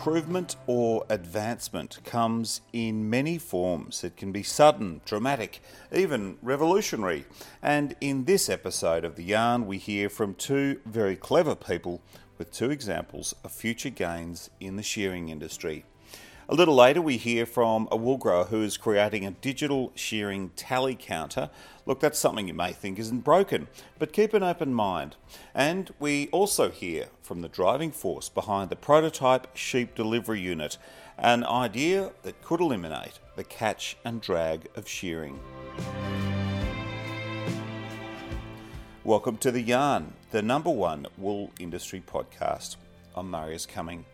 Improvement or advancement comes in many forms. It can be sudden, dramatic, even revolutionary. And in this episode of The Yarn, we hear from two very clever people with two examples of future gains in the shearing industry. A little later, we hear from a wool grower who is creating a digital shearing tally counter. Look, that's something you may think isn't broken, but keep an open mind. And we also hear from the driving force behind the prototype sheep delivery unit, an idea that could eliminate the catch and drag of shearing. Welcome to The Yarn, the number one wool industry podcast. I'm Marius Cumming.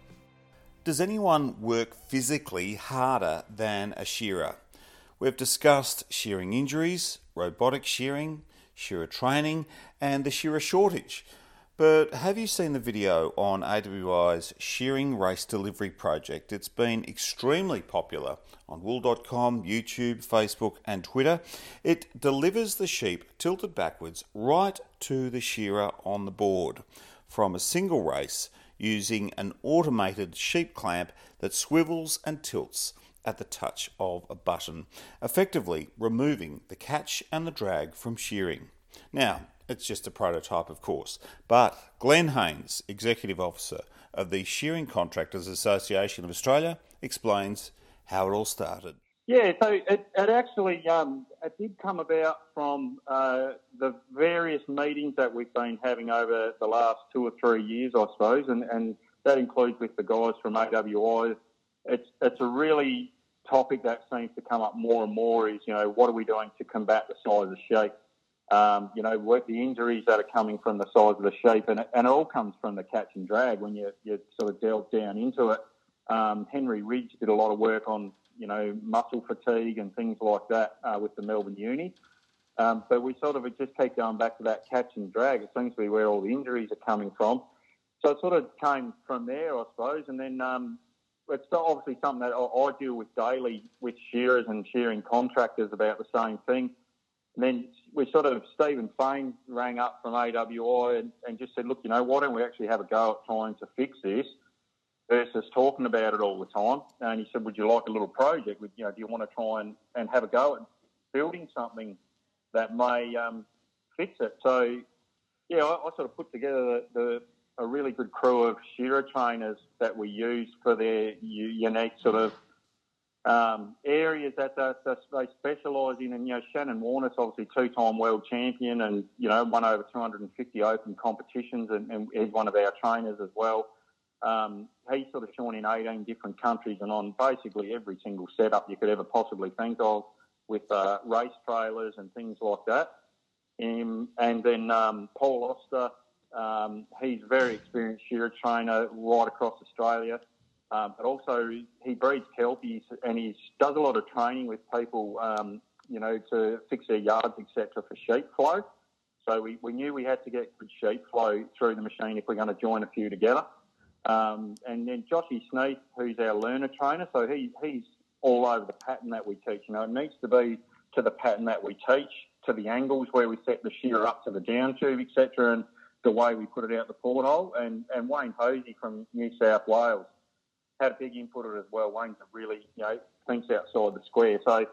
Does anyone work physically harder than a shearer? We've discussed shearing injuries, robotic shearing, shearer training, and the shearer shortage. But have you seen the video on AWI's shearing race delivery project? It's been extremely popular on wool.com, YouTube, Facebook, and Twitter. It delivers the sheep tilted backwards right to the shearer on the board from a single race using an automated sheep clamp that swivels and tilts at the touch of a button, effectively removing the catch and the drag from shearing. Now, it's just a prototype, of course, but Glenn Haynes, Executive Officer of the Shearing Contractors Association of Australia, explains how it all started. Yeah, so it, it actually um, it did come about from uh, the various meetings that we've been having over the last two or three years, I suppose, and, and that includes with the guys from AWI. It's it's a really topic that seems to come up more and more. Is you know what are we doing to combat the size of the sheep? Um, you know what the injuries that are coming from the size of the sheep, and it, and it all comes from the catch and drag when you you sort of delve down into it. Um, Henry Ridge did a lot of work on you know, muscle fatigue and things like that uh, with the Melbourne Uni. Um, but we sort of just keep going back to that catch and drag. It seems to be where all the injuries are coming from. So it sort of came from there, I suppose. And then um, it's obviously something that I deal with daily with shearers and shearing contractors about the same thing. And then we sort of, Stephen Fain rang up from AWI and, and just said, look, you know, why don't we actually have a go at trying to fix this? versus talking about it all the time. And he said, "Would you like a little project? You know, do you want to try and, and have a go at building something that may um, fix it?" So, yeah, I, I, sort of put together the, the, a really good crew of shearer trainers that we use for their unique sort of um, areas that they, they specialise in. And you know, Shannon Warnest's obviously two-time world champion, and you know, won over 250 open competitions, and, and is one of our trainers as well. Um, he's sort of shown in 18 different countries and on basically every single setup you could ever possibly think of with uh, race trailers and things like that. Um, and then um, Paul Oster, um, he's a very experienced shearer trainer right across Australia. Um, but also he breeds kelpies and he does a lot of training with people, um, you know, to fix their yards, etc., for sheep flow. So we, we knew we had to get good sheep flow through the machine if we're going to join a few together. Um, and then Joshy Sneath, who's our learner trainer, so he, he's all over the pattern that we teach. You know, it needs to be to the pattern that we teach, to the angles where we set the shear up to the down tube, etc., and the way we put it out the porthole. And, and Wayne Posey from New South Wales had a big input in it as well. Wayne's a really, you know, thinks outside the square. So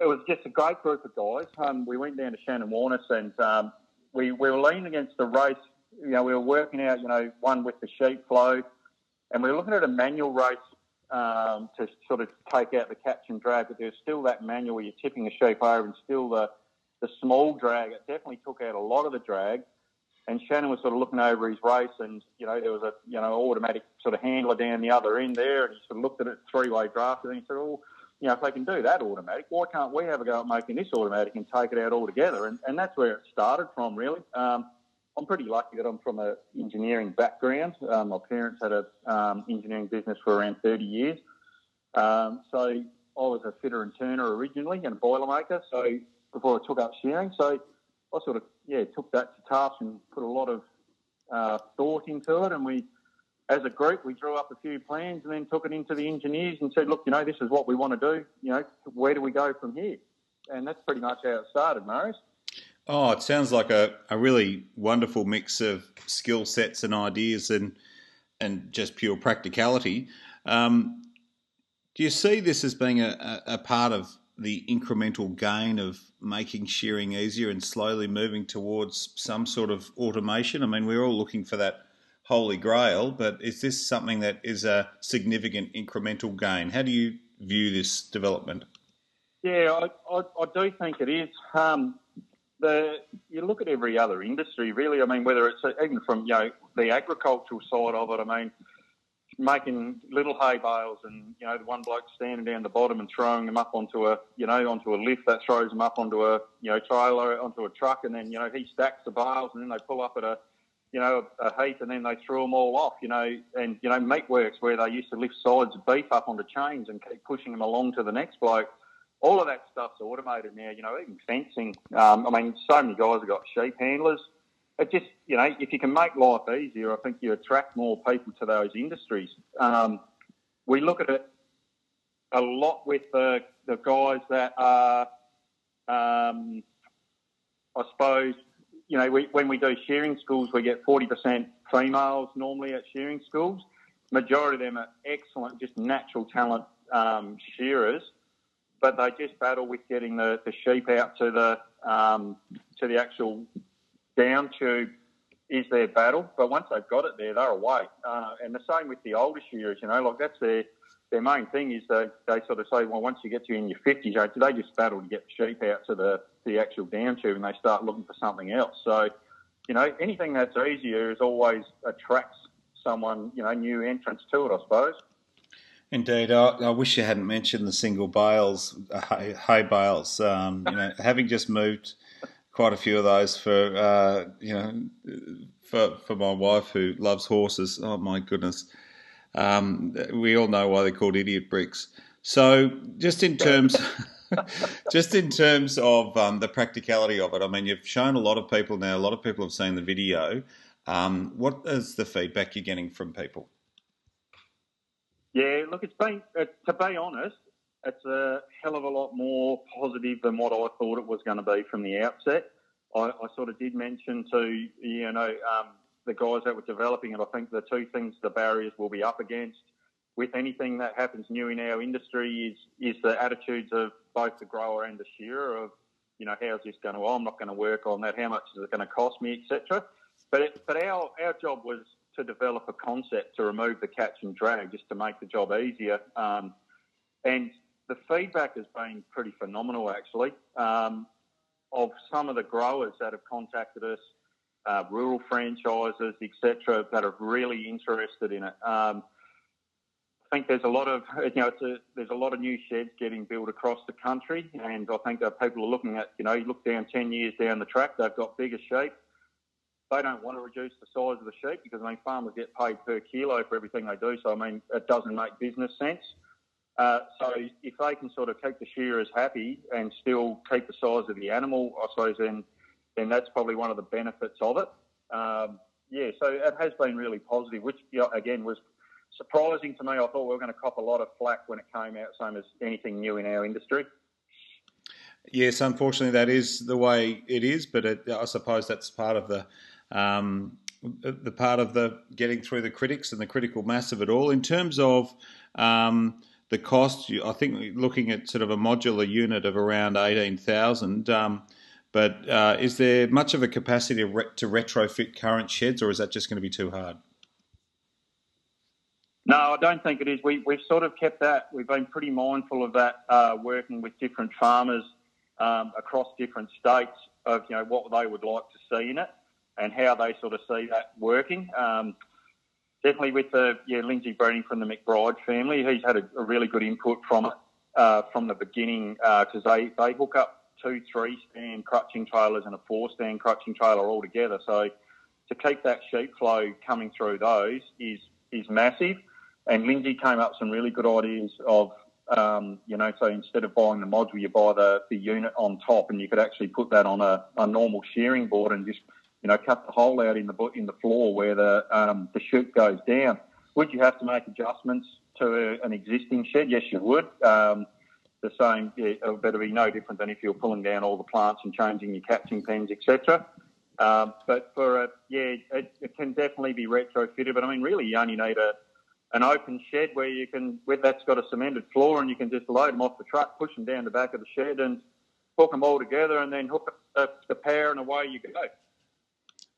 it was just a great group of guys. Um, we went down to Shannon Warnest and um, we, we were leaning against the race you know, we were working out, you know, one with the sheep flow, and we were looking at a manual race um, to sort of take out the catch and drag, but there's still that manual where you're tipping the sheep over and still the, the small drag. It definitely took out a lot of the drag. And Shannon was sort of looking over his race, and you know there was a you know automatic sort of handler down the other end there, and he sort of looked at it three way draft, and he said, "Oh, you know, if they can do that automatic, why can't we have a go at making this automatic and take it out altogether?" And, and that's where it started from, really. Um, I'm pretty lucky that I'm from an engineering background. Um, my parents had an um, engineering business for around 30 years. Um, so I was a fitter and turner originally and a boiler maker. So before I took up shearing, so I sort of yeah took that to task and put a lot of uh, thought into it. And we, as a group, we drew up a few plans and then took it into the engineers and said, look, you know, this is what we want to do. You know, where do we go from here? And that's pretty much how it started, Marius. Oh, it sounds like a, a really wonderful mix of skill sets and ideas. And and just pure practicality. Um, do you see this as being a, a, part of the incremental gain of making shearing easier and slowly moving towards some sort of automation? I mean, we're all looking for that holy grail, but is this something that is a significant incremental gain? How do you view this development? Yeah, I, I, I do think it is. Um, the you look at every other industry, really. I mean, whether it's even from you know the agricultural side of it. I mean, making little hay bales and you know the one bloke standing down the bottom and throwing them up onto a you know onto a lift that throws them up onto a you know trailer onto a truck and then you know he stacks the bales and then they pull up at a you know a, heap and then they throw them all off you know and you know meat works where they used to lift sides of beef up onto chains and keep pushing them along to the next bloke. All of that stuff's automated now you know even fencing. Um, I mean so many guys have got sheep handlers it just, you know, if you can make life easier, I think you attract more people to those industries. Um, we look at it a lot with the, the guys that are, um, I suppose, you know, we, when we do shearing schools, we get 40% females normally at shearing schools. Majority of them are excellent, just natural talent um, shearers, but they just battle with getting the, the sheep out to the um, to the actual down tube is their battle. But once they've got it there, they're away. Uh, and the same with the older shearers, you know, like that's their their main thing is they, they sort of say, well, once you get to in your 50s, you know, they just battle to get the sheep out to the, the actual down tube and they start looking for something else. So, you know, anything that's easier is always attracts someone, you know, new entrants to it, I suppose. Indeed, I, I wish you hadn't mentioned the single bales, uh, hay, hay bales. Um, you know, having just moved quite a few of those for uh, you know for for my wife who loves horses. Oh my goodness, um, we all know why they're called idiot bricks. So just in terms. just in terms of um, the practicality of it, I mean, you've shown a lot of people now. A lot of people have seen the video. Um, what is the feedback you're getting from people? Yeah, look, it's been uh, to be honest, it's a hell of a lot more positive than what I thought it was going to be from the outset. I, I sort of did mention to you know um, the guys that were developing it. I think the two things the barriers will be up against with anything that happens new in our industry is is the attitudes of both the grower and the shearer of you know how's this going to? Oh, I'm not going to work on that. How much is it going to cost me, etc. But it, but our our job was to develop a concept to remove the catch and drag just to make the job easier. Um, and the feedback has been pretty phenomenal, actually, um, of some of the growers that have contacted us, uh, rural franchises, etc., that are really interested in it. Um, I think there's a lot of you know a, there's a lot of new sheds getting built across the country, and I think that people are looking at you know you look down ten years down the track, they've got bigger sheep. They don't want to reduce the size of the sheep because I mean farmers get paid per kilo for everything they do, so I mean it doesn't make business sense. Uh, so if they can sort of keep the shearers happy and still keep the size of the animal, I suppose then then that's probably one of the benefits of it. Um, yeah, so it has been really positive, which you know, again was surprising to me. I thought we were going to cop a lot of flack when it came out, same as anything new in our industry. Yes, unfortunately, that is the way it is, but it, I suppose that's part of the um, the part of the getting through the critics and the critical mass of it all. In terms of um, the cost, I think looking at sort of a modular unit of around 18,000. Um, but uh, is there much of a capacity to, re- to retrofit current sheds, or is that just going to be too hard? No, I don't think it is. We, we've sort of kept that. We've been pretty mindful of that, uh, working with different farmers um, across different states of you know what they would like to see in it and how they sort of see that working. Um, definitely with the yeah Lindsay Breeding from the McBride family. He's had a, a really good input from uh, from the beginning because uh, they they hook up two three stand crutching trailers and a four stand crutching trailer all together. So to keep that sheep flow coming through those is is massive. And Lindsay came up with some really good ideas of um, you know, so instead of buying the module, you buy the, the unit on top, and you could actually put that on a, a normal shearing board and just you know, cut the hole out in the in the floor where the um, the chute goes down. Would you have to make adjustments to an existing shed? Yes, you would. Um, the same, yeah, it would be no different than if you're pulling down all the plants and changing your catching pens, etc. Um, but for a, yeah, it, it, can definitely be retrofitted. But I mean, really, you only need a an open shed where you can, that's got a cemented floor, and you can just load them off the truck, push them down the back of the shed, and hook them all together, and then hook the, the power, and away you go.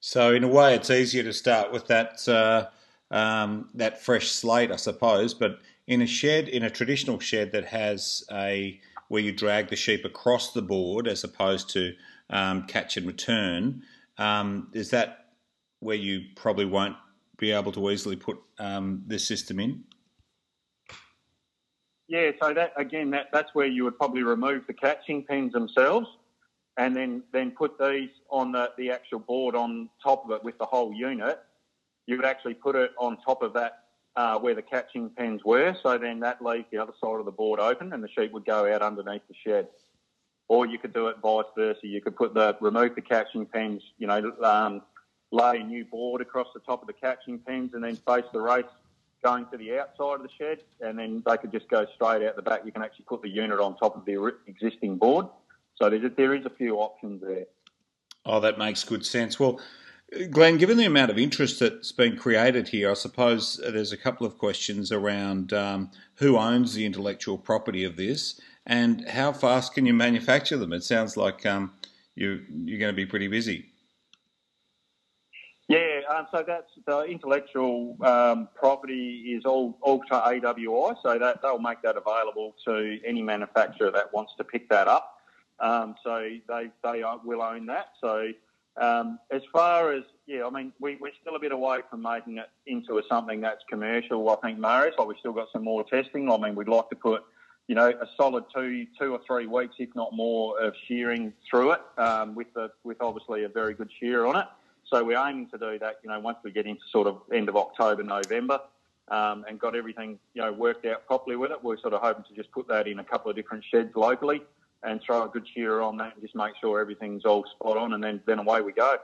So in a way, it's easier to start with that uh, um, that fresh slate, I suppose. But in a shed, in a traditional shed that has a where you drag the sheep across the board as opposed to um, catch and return, um, is that where you probably won't be able to easily put um, this system in? Yeah, so that again, that, that's where you would probably remove the catching pens themselves, and then then put these on the, the actual board on top of it with the whole unit. You would actually put it on top of that uh, where the catching pens were, so then that leaves the other side of the board open, and the sheep would go out underneath the shed. Or you could do it vice versa. You could put the remove the catching pens, you know, um, lay a new board across the top of the catching pens, and then face the race going to the outside of the shed, and then they could just go straight out the back. You can actually put the unit on top of the existing board. So there's a, there is a few options there. Oh, that makes good sense. Well, Glenn, given the amount of interest that's been created here, I suppose there's a couple of questions around um, who owns the intellectual property of this and how fast can you manufacture them? It sounds like um, you, you're going to be pretty busy. Yeah, um, so that's the intellectual um, property is all all to AWI, so that they'll make that available to any manufacturer that wants to pick that up. Um, so they they will own that. So um, as far as yeah, I mean we, we're still a bit away from making it into a, something that's commercial. I think Marius, like we've still got some more testing. I mean we'd like to put you know a solid two two or three weeks, if not more, of shearing through it um, with the with obviously a very good shear on it. So we're aiming to do that, you know, once we get into sort of end of October, November, um, and got everything, you know, worked out properly with it. We're sort of hoping to just put that in a couple of different sheds locally and throw a good shearer on that and just make sure everything's all spot on, and then then away we go.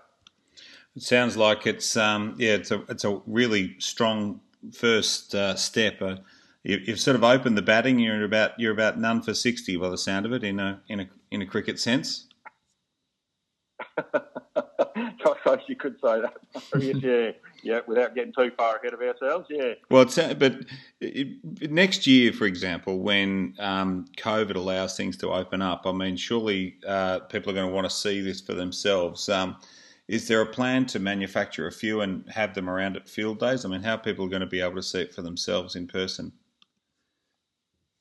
It sounds like it's um, yeah, it's a it's a really strong first uh, step. Uh, you, have sort of opened the batting. You're about you're about none for sixty by the sound of it in a in a in a cricket sense. You could say that. yeah, yeah, without getting too far ahead of ourselves. Yeah. Well, it's, uh, but next year, for example, when um, COVID allows things to open up, I mean, surely uh, people are going to want to see this for themselves. Um, is there a plan to manufacture a few and have them around at field days? I mean, how people are people going to be able to see it for themselves in person?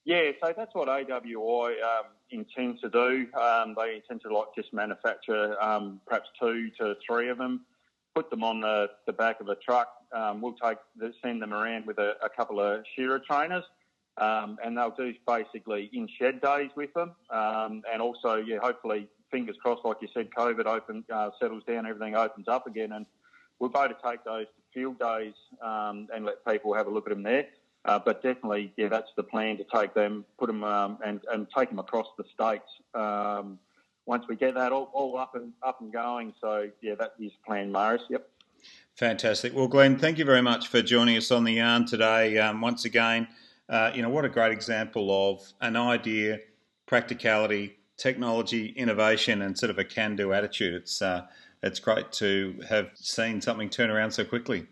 Yeah, so that's what AWI um, intend to do. Um, they intend to like just manufacture um, perhaps two to three of them, put them on the, the back of a truck. Um, we'll take the, send them around with a, a couple of shearer trainers, um, and they'll do basically in shed days with them, um, and also yeah, hopefully fingers crossed, like you said, COVID open uh, settles down, everything opens up again, and we'll be able to take those to field days and let people have a look at them there. Uh, but definitely, yeah, that's the plan to take them, put them, um, and, and take them across the states um, once we get that all, all, up and up and going. So yeah, that is plan, Marius. Yep. Fantastic. Well, Glenn, thank you very much for joining us on the yarn today. Um, once again, uh, you know what a great example of an idea, practicality, technology, innovation, and sort of a can-do attitude. It's uh, it's great to have seen something turn around so quickly.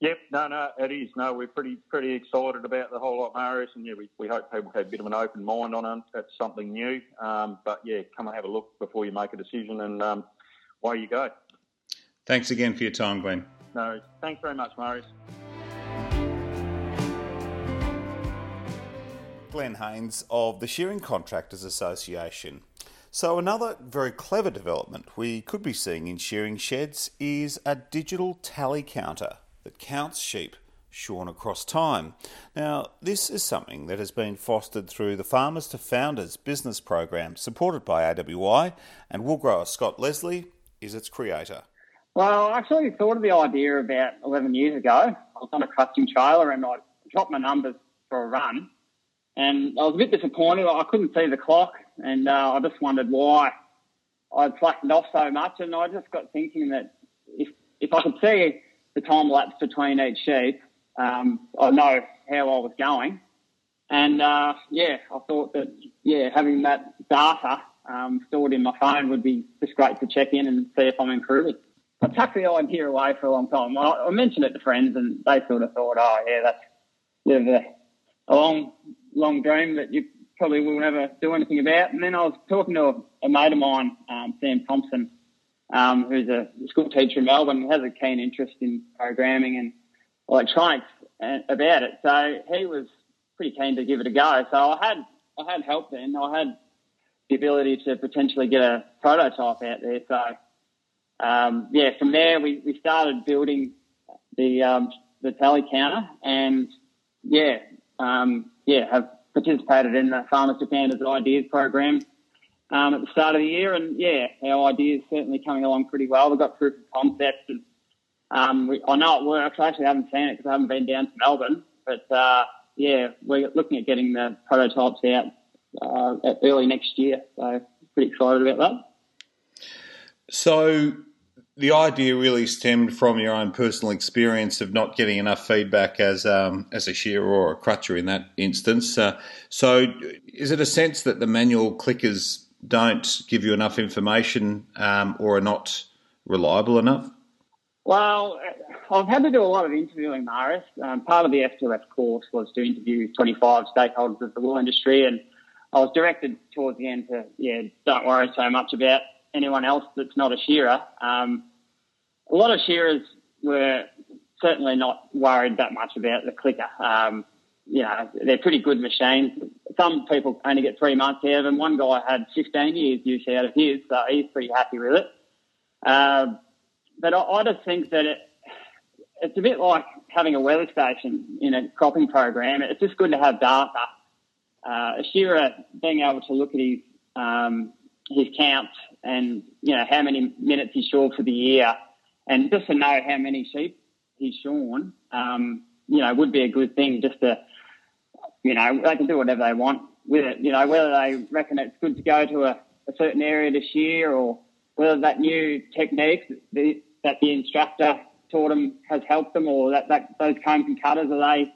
Yep, no, no, it is. No, we're pretty pretty excited about the whole lot, Marius, and yeah, we, we hope people have a bit of an open mind on it. It's something new, um, but yeah, come and have a look before you make a decision, and um, away you go. Thanks again for your time, Glenn. No, thanks very much, Marius. Glenn Haynes of the Shearing Contractors Association. So, another very clever development we could be seeing in shearing sheds is a digital tally counter that counts sheep shorn across time. Now, this is something that has been fostered through the Farmers to Founders business program supported by AWI, and wool grower Scott Leslie is its creator. Well, I actually thought of the idea about 11 years ago. I was on a custom trailer and I dropped my numbers for a run. And I was a bit disappointed. I couldn't see the clock and uh, I just wondered why I'd slackened off so much. And I just got thinking that if, if I could see the time lapse between each sheep, um, I know how I was going. And uh, yeah, I thought that yeah, having that data um, stored in my phone would be just great to check in and see if I'm improving. I tucked the idea away for a long time. I, I mentioned it to friends, and they sort of thought, "Oh, yeah, that's a bit of a, a long, long dream that you probably will never do anything about." And then I was talking to a, a mate of mine, um, Sam Thompson, um, who's a school teacher in Melbourne, has a keen interest in programming and electronics about it. So he was pretty keen to give it a go. So I had I had help then. I had the ability to potentially get a prototype out there. So um, yeah, from there we, we started building the um, the tally counter, and yeah, um, yeah, have participated in the Farmers Founders Ideas program um, at the start of the year, and yeah, our idea is certainly coming along pretty well. We've got proof of concept, and um, we, I know it works. I actually haven't seen it because I haven't been down to Melbourne, but uh, yeah, we're looking at getting the prototypes out uh, early next year. So pretty excited about that. So the idea really stemmed from your own personal experience of not getting enough feedback as um, as a shearer or a crutcher in that instance. Uh, so, is it a sense that the manual clickers don't give you enough information um, or are not reliable enough? Well, I've had to do a lot of interviewing, Marius. Um, part of the F2F course was to interview 25 stakeholders of the wool industry, and I was directed towards the end to, yeah, don't worry so much about anyone else that's not a shearer. Um, a lot of shearers were certainly not worried that much about the clicker. Um, you know, they're pretty good machines. Some people only get three months out of them. One guy had 15 years use out of his, so he's pretty happy with it. Uh, but I, I, just think that it, it's a bit like having a weather station in a cropping program. It's just good to have data. Uh, shearer being able to look at his um, his counts and you know how many minutes he's shorn for the year and just to know how many sheep he's shorn, um, you know, would be a good thing just to, you know, they can do whatever they want with it. You know, whether they reckon it's good to go to a, a certain area this year or whether that new technique that, that the instructor taught them has helped them or that, that those combs and cutters, are they,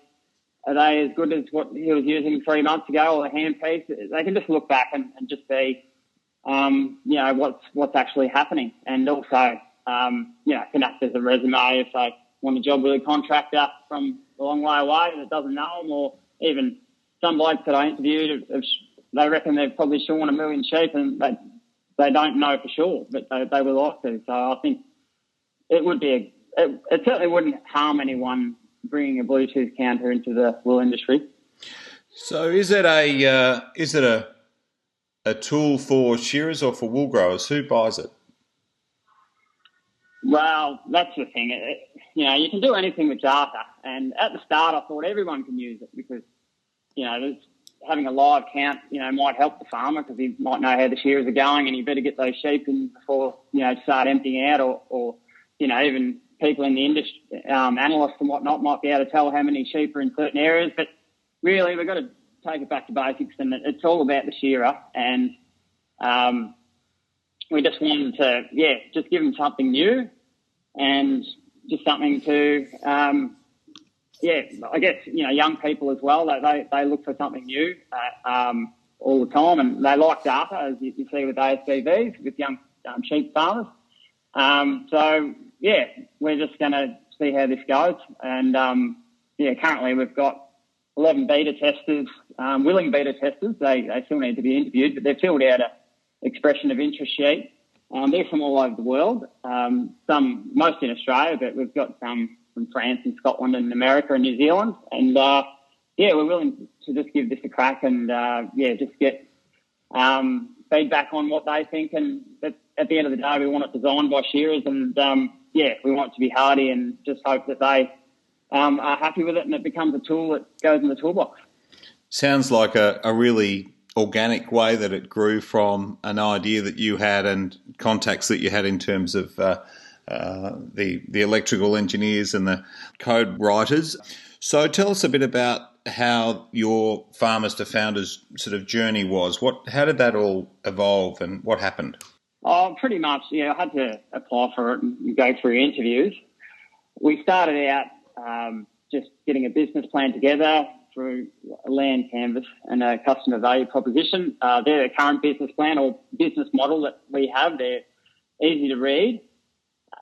are they as good as what he was using three months ago or the handpiece? They can just look back and, and just see, um, you know, what's, what's actually happening. And also, um, you know, can act as a resume if they want a job with a contractor from a long way away that doesn't know them, or even some blokes that I interviewed, they reckon they've probably shorn a million sheep and they, they don't know for sure, but they, they would like to. So I think it would be a, it, it certainly wouldn't harm anyone bringing a Bluetooth counter into the wool industry. So is it a uh, is it a a tool for shearers or for wool growers? Who buys it? Well, that's the thing. It, you know, you can do anything with data. And at the start, I thought everyone can use it because, you know, having a live count, you know, might help the farmer because he might know how the shearers are going and he better get those sheep in before, you know, start emptying out or, or you know, even people in the industry, um, analysts and whatnot might be able to tell how many sheep are in certain areas. But really, we've got to take it back to basics and it's all about the shearer. And, um, we just wanted to, yeah, just give them something new and just something to, um, yeah, I guess, you know, young people as well, they, they, look for something new uh, um, all the time and they like data, as you, you see with ASBVs, with young um, sheep farmers. Um, so, yeah, we're just going to see how this goes. And, um, yeah, currently we've got 11 beta testers, um, willing beta testers. They, they still need to be interviewed, but they've filled out a expression of interest sheet um, they're from all over the world. Some, most in Australia, but we've got some from France and Scotland and America and New Zealand. And uh, yeah, we're willing to just give this a crack and uh, yeah, just get um, feedback on what they think. And at, the end of the day, we want it designed by shearers, and um, yeah, we want it to be hardy, and just hope that they um, are happy with it and it becomes a tool that goes in the toolbox. Sounds like a, a really organic way that it grew from an idea that you had and contacts that you had in terms of uh, uh, the the electrical engineers and the code writers. So tell us a bit about how your farmers to founders sort of journey was. What how did that all evolve and what happened? Oh, pretty much. Yeah, I had to apply for it and go through interviews. We started out um, just getting a business plan together, through a lean canvas and a customer value proposition. Uh, they're the current business plan or business model that we have. They're easy to read.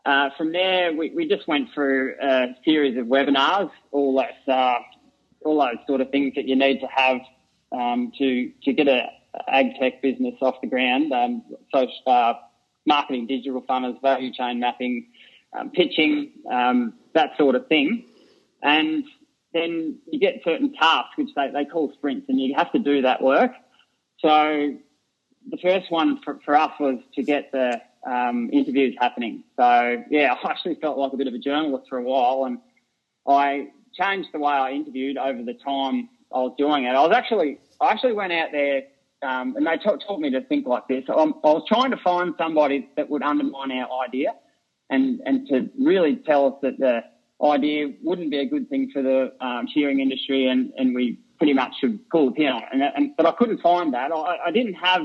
Uh, from there, we, we just went through a series of webinars, all those, uh, all those sort of things that you need to have um, to to get a ag tech business off the ground. Um, so uh, marketing, digital funnels, value chain mapping, um, pitching, um, that sort of thing. And then you get certain tasks, which they, they call sprints, and you have to do that work. So the first one for, for us was to get the um, interviews happening. So yeah, I actually felt like a bit of a journalist for a while, and I changed the way I interviewed over the time I was doing it. I was actually I actually went out there, um, and they taught, me to think like this. I, I was trying to find somebody that would undermine our idea, and and to really tell us that the idea wouldn't be a good thing for the um, industry, and and we pretty much should pull the pin on it. And, and but I couldn't find that. I, I didn't have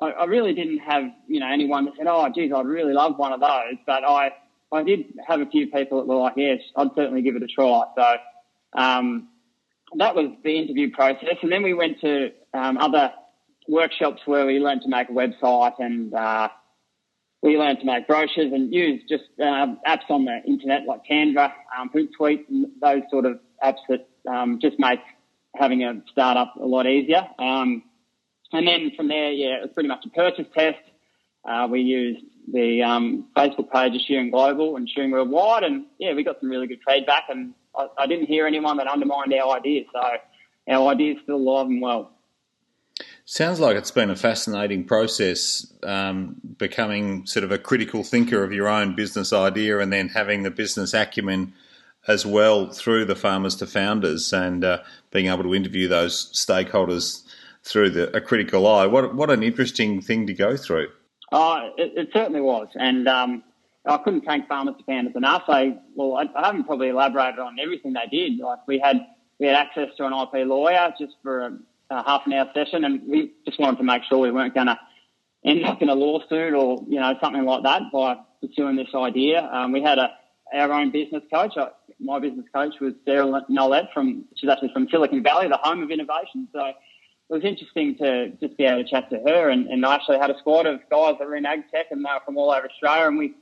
I, I really didn't have, you know, anyone that said, oh, geez, I'd really love one of those. But I, I did have a few people that were like, yes, I'd certainly give it a try. So um, that was the interview process. And then we went to um, other workshops where we learned to make a website and uh, we learned to make brochures and use just uh, apps on the internet like Canva, um, Hootsuite, and those sort of apps that um, just make having a startup a lot easier. Um, and then from there, yeah, it was pretty much a purchase test. Uh, we used the um, Facebook page of Shearing Global and Shearing Worldwide, and yeah, we got some really good feedback. And I, I didn't hear anyone that undermined our ideas, so our ideas still alive and well. Sounds like it's been a fascinating process, um, becoming sort of a critical thinker of your own business idea, and then having the business acumen as well through the farmers to founders, and uh, being able to interview those stakeholders through the, a critical eye. What what an interesting thing to go through. Oh, it, it certainly was, and um, I couldn't thank farmers to founders enough. I well, I, I, haven't probably elaborated on everything they did. Like we had we had access to an IP lawyer just for a, a half an hour session, and we just wanted to make sure we weren't going to end up in a lawsuit or you know something like that by pursuing this idea. Um, we had a our own business coach. I, my business coach was Sarah Nolet from she's actually from Silicon Valley, the home of innovation. So it was interesting to just be able to chat to her. And, and I actually had a squad of guys that were in ag tech and they were from all over Australia. And we,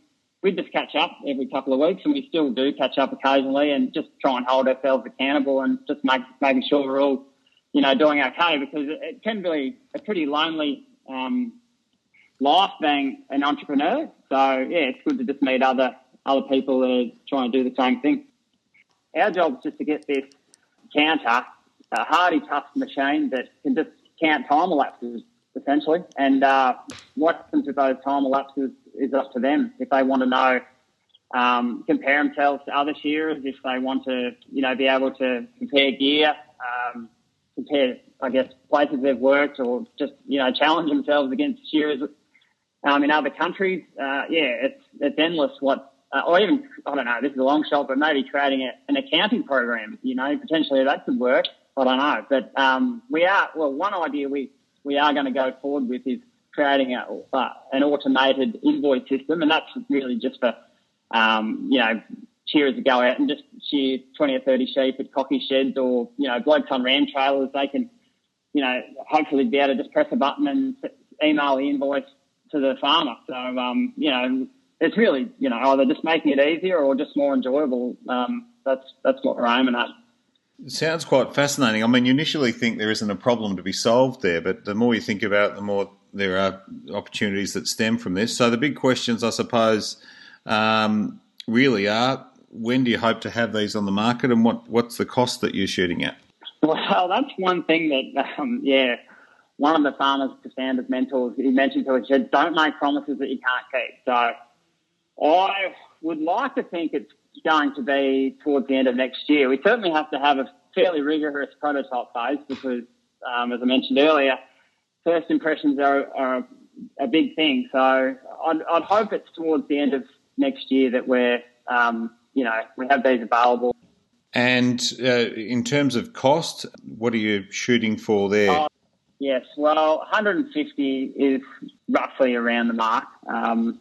we just catch up every couple of weeks and we still do catch up occasionally and just try and hold ourselves accountable and just make, making sure we're all, you know, doing okay because it, it can be a pretty lonely, um, life being an entrepreneur. So yeah, it's good to just meet other, other people that are trying to do the same thing. Our job is just to get this counter a hardy, tough machine that can just count time elapses essentially. And uh, what happens with those time elapses is up to them. If they want to know, um, compare themselves to other shearers, if they want to, you know, be able to compare gear, um, compare, I guess, places they've worked, or just, you know, challenge themselves against shearers um, in other countries. Uh, yeah, it's it's endless. What uh, or even I don't know. This is a long shot, but maybe creating a, an accounting program. You know, potentially that could work. I don't know, but um, we are well. One idea we we are going to go forward with is creating a, uh, an automated invoice system, and that's really just for um, you know shearers to go out and just shear twenty or thirty sheep at cocky sheds, or you know blokes on ram trailers. They can you know hopefully be able to just press a button and email the invoice to the farmer. So um, you know it's really you know either just making it easier or just more enjoyable. Um, that's that's what we're aiming at. It sounds quite fascinating. I mean, you initially think there isn't a problem to be solved there, but the more you think about it, the more there are opportunities that stem from this. So the big questions, I suppose, um, really are: when do you hope to have these on the market, and what what's the cost that you're shooting at? Well, that's one thing that, um, yeah, one of the farmers to founders mentors he mentioned to us said, "Don't make promises that you can't keep." So I would like to think it's going to be towards the end of next year. We certainly have to have a fairly rigorous prototype phase because, um, as I mentioned earlier, first impressions are, are a big thing. So I'd, I'd, hope it's towards the end of next year that we're, um, you know, we have these available. And uh, in terms of cost, what are you shooting for there? Uh, yes, well, 150 is roughly around the mark. Um,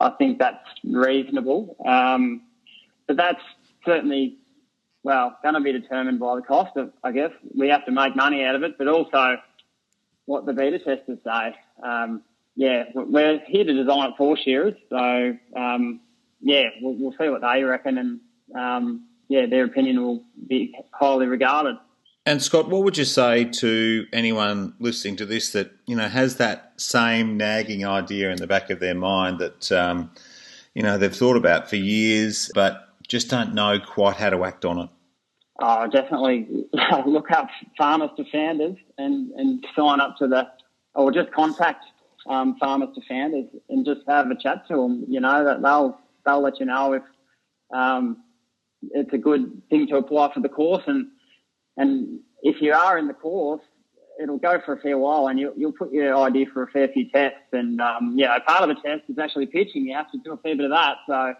I think that's reasonable. Um, but that's certainly, well, going to be determined by the cost of, I guess. We have to make money out of it, but also what the beta testers say. Um, yeah, we're here to design it for shearers. So um, yeah, we'll, we'll, see what they reckon, and um, yeah, their opinion will be highly regarded. And Scott, what would you say to anyone listening to this that you know has that same nagging idea in the back of their mind that um, you know they've thought about for years, but just don't know quite how to act on it? Oh, definitely look up farmers to founders and, and sign up to the, or just contact um, farmers to founders and just have a chat to them. You know that they'll they'll let you know if um, it's a good thing to apply for the course, and and if you are in the course, it'll go for a fair while, and you'll you'll put your ID for a fair few tests, and um, yeah, part of the test is actually pitching. You have to do a fair bit of that, so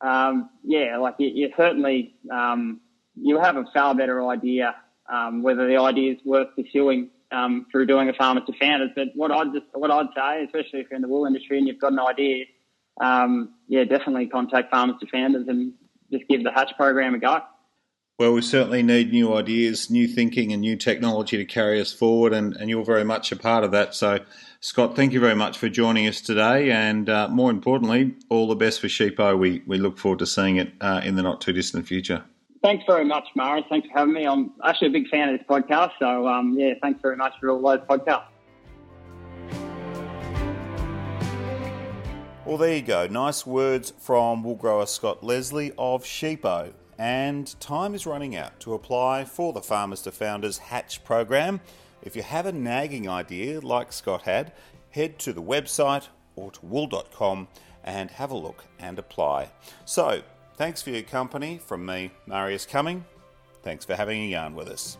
um, yeah, like you, you certainly um, you have a far better idea um, whether the idea is worth pursuing um, through doing a farmers to founders. But what I'd just what I'd say, especially if you're in the wool industry and you've got an idea, um, yeah, definitely contact farmers to founders and just give the Hatch program a go. Well, we certainly need new ideas, new thinking, and new technology to carry us forward, and, and you're very much a part of that. So, Scott, thank you very much for joining us today, and uh, more importantly, all the best for Sheepo. We, we look forward to seeing it uh, in the not too distant future. Thanks very much, Mara. Thanks for having me. I'm actually a big fan of this podcast, so um, yeah, thanks very much for all those podcasts. Well, there you go. Nice words from wool grower Scott Leslie of Sheepo. And time is running out to apply for the Farmers to Founders Hatch program. If you have a nagging idea like Scott had, head to the website or to wool.com and have a look and apply. So, thanks for your company from me, Marius Cumming. Thanks for having a yarn with us.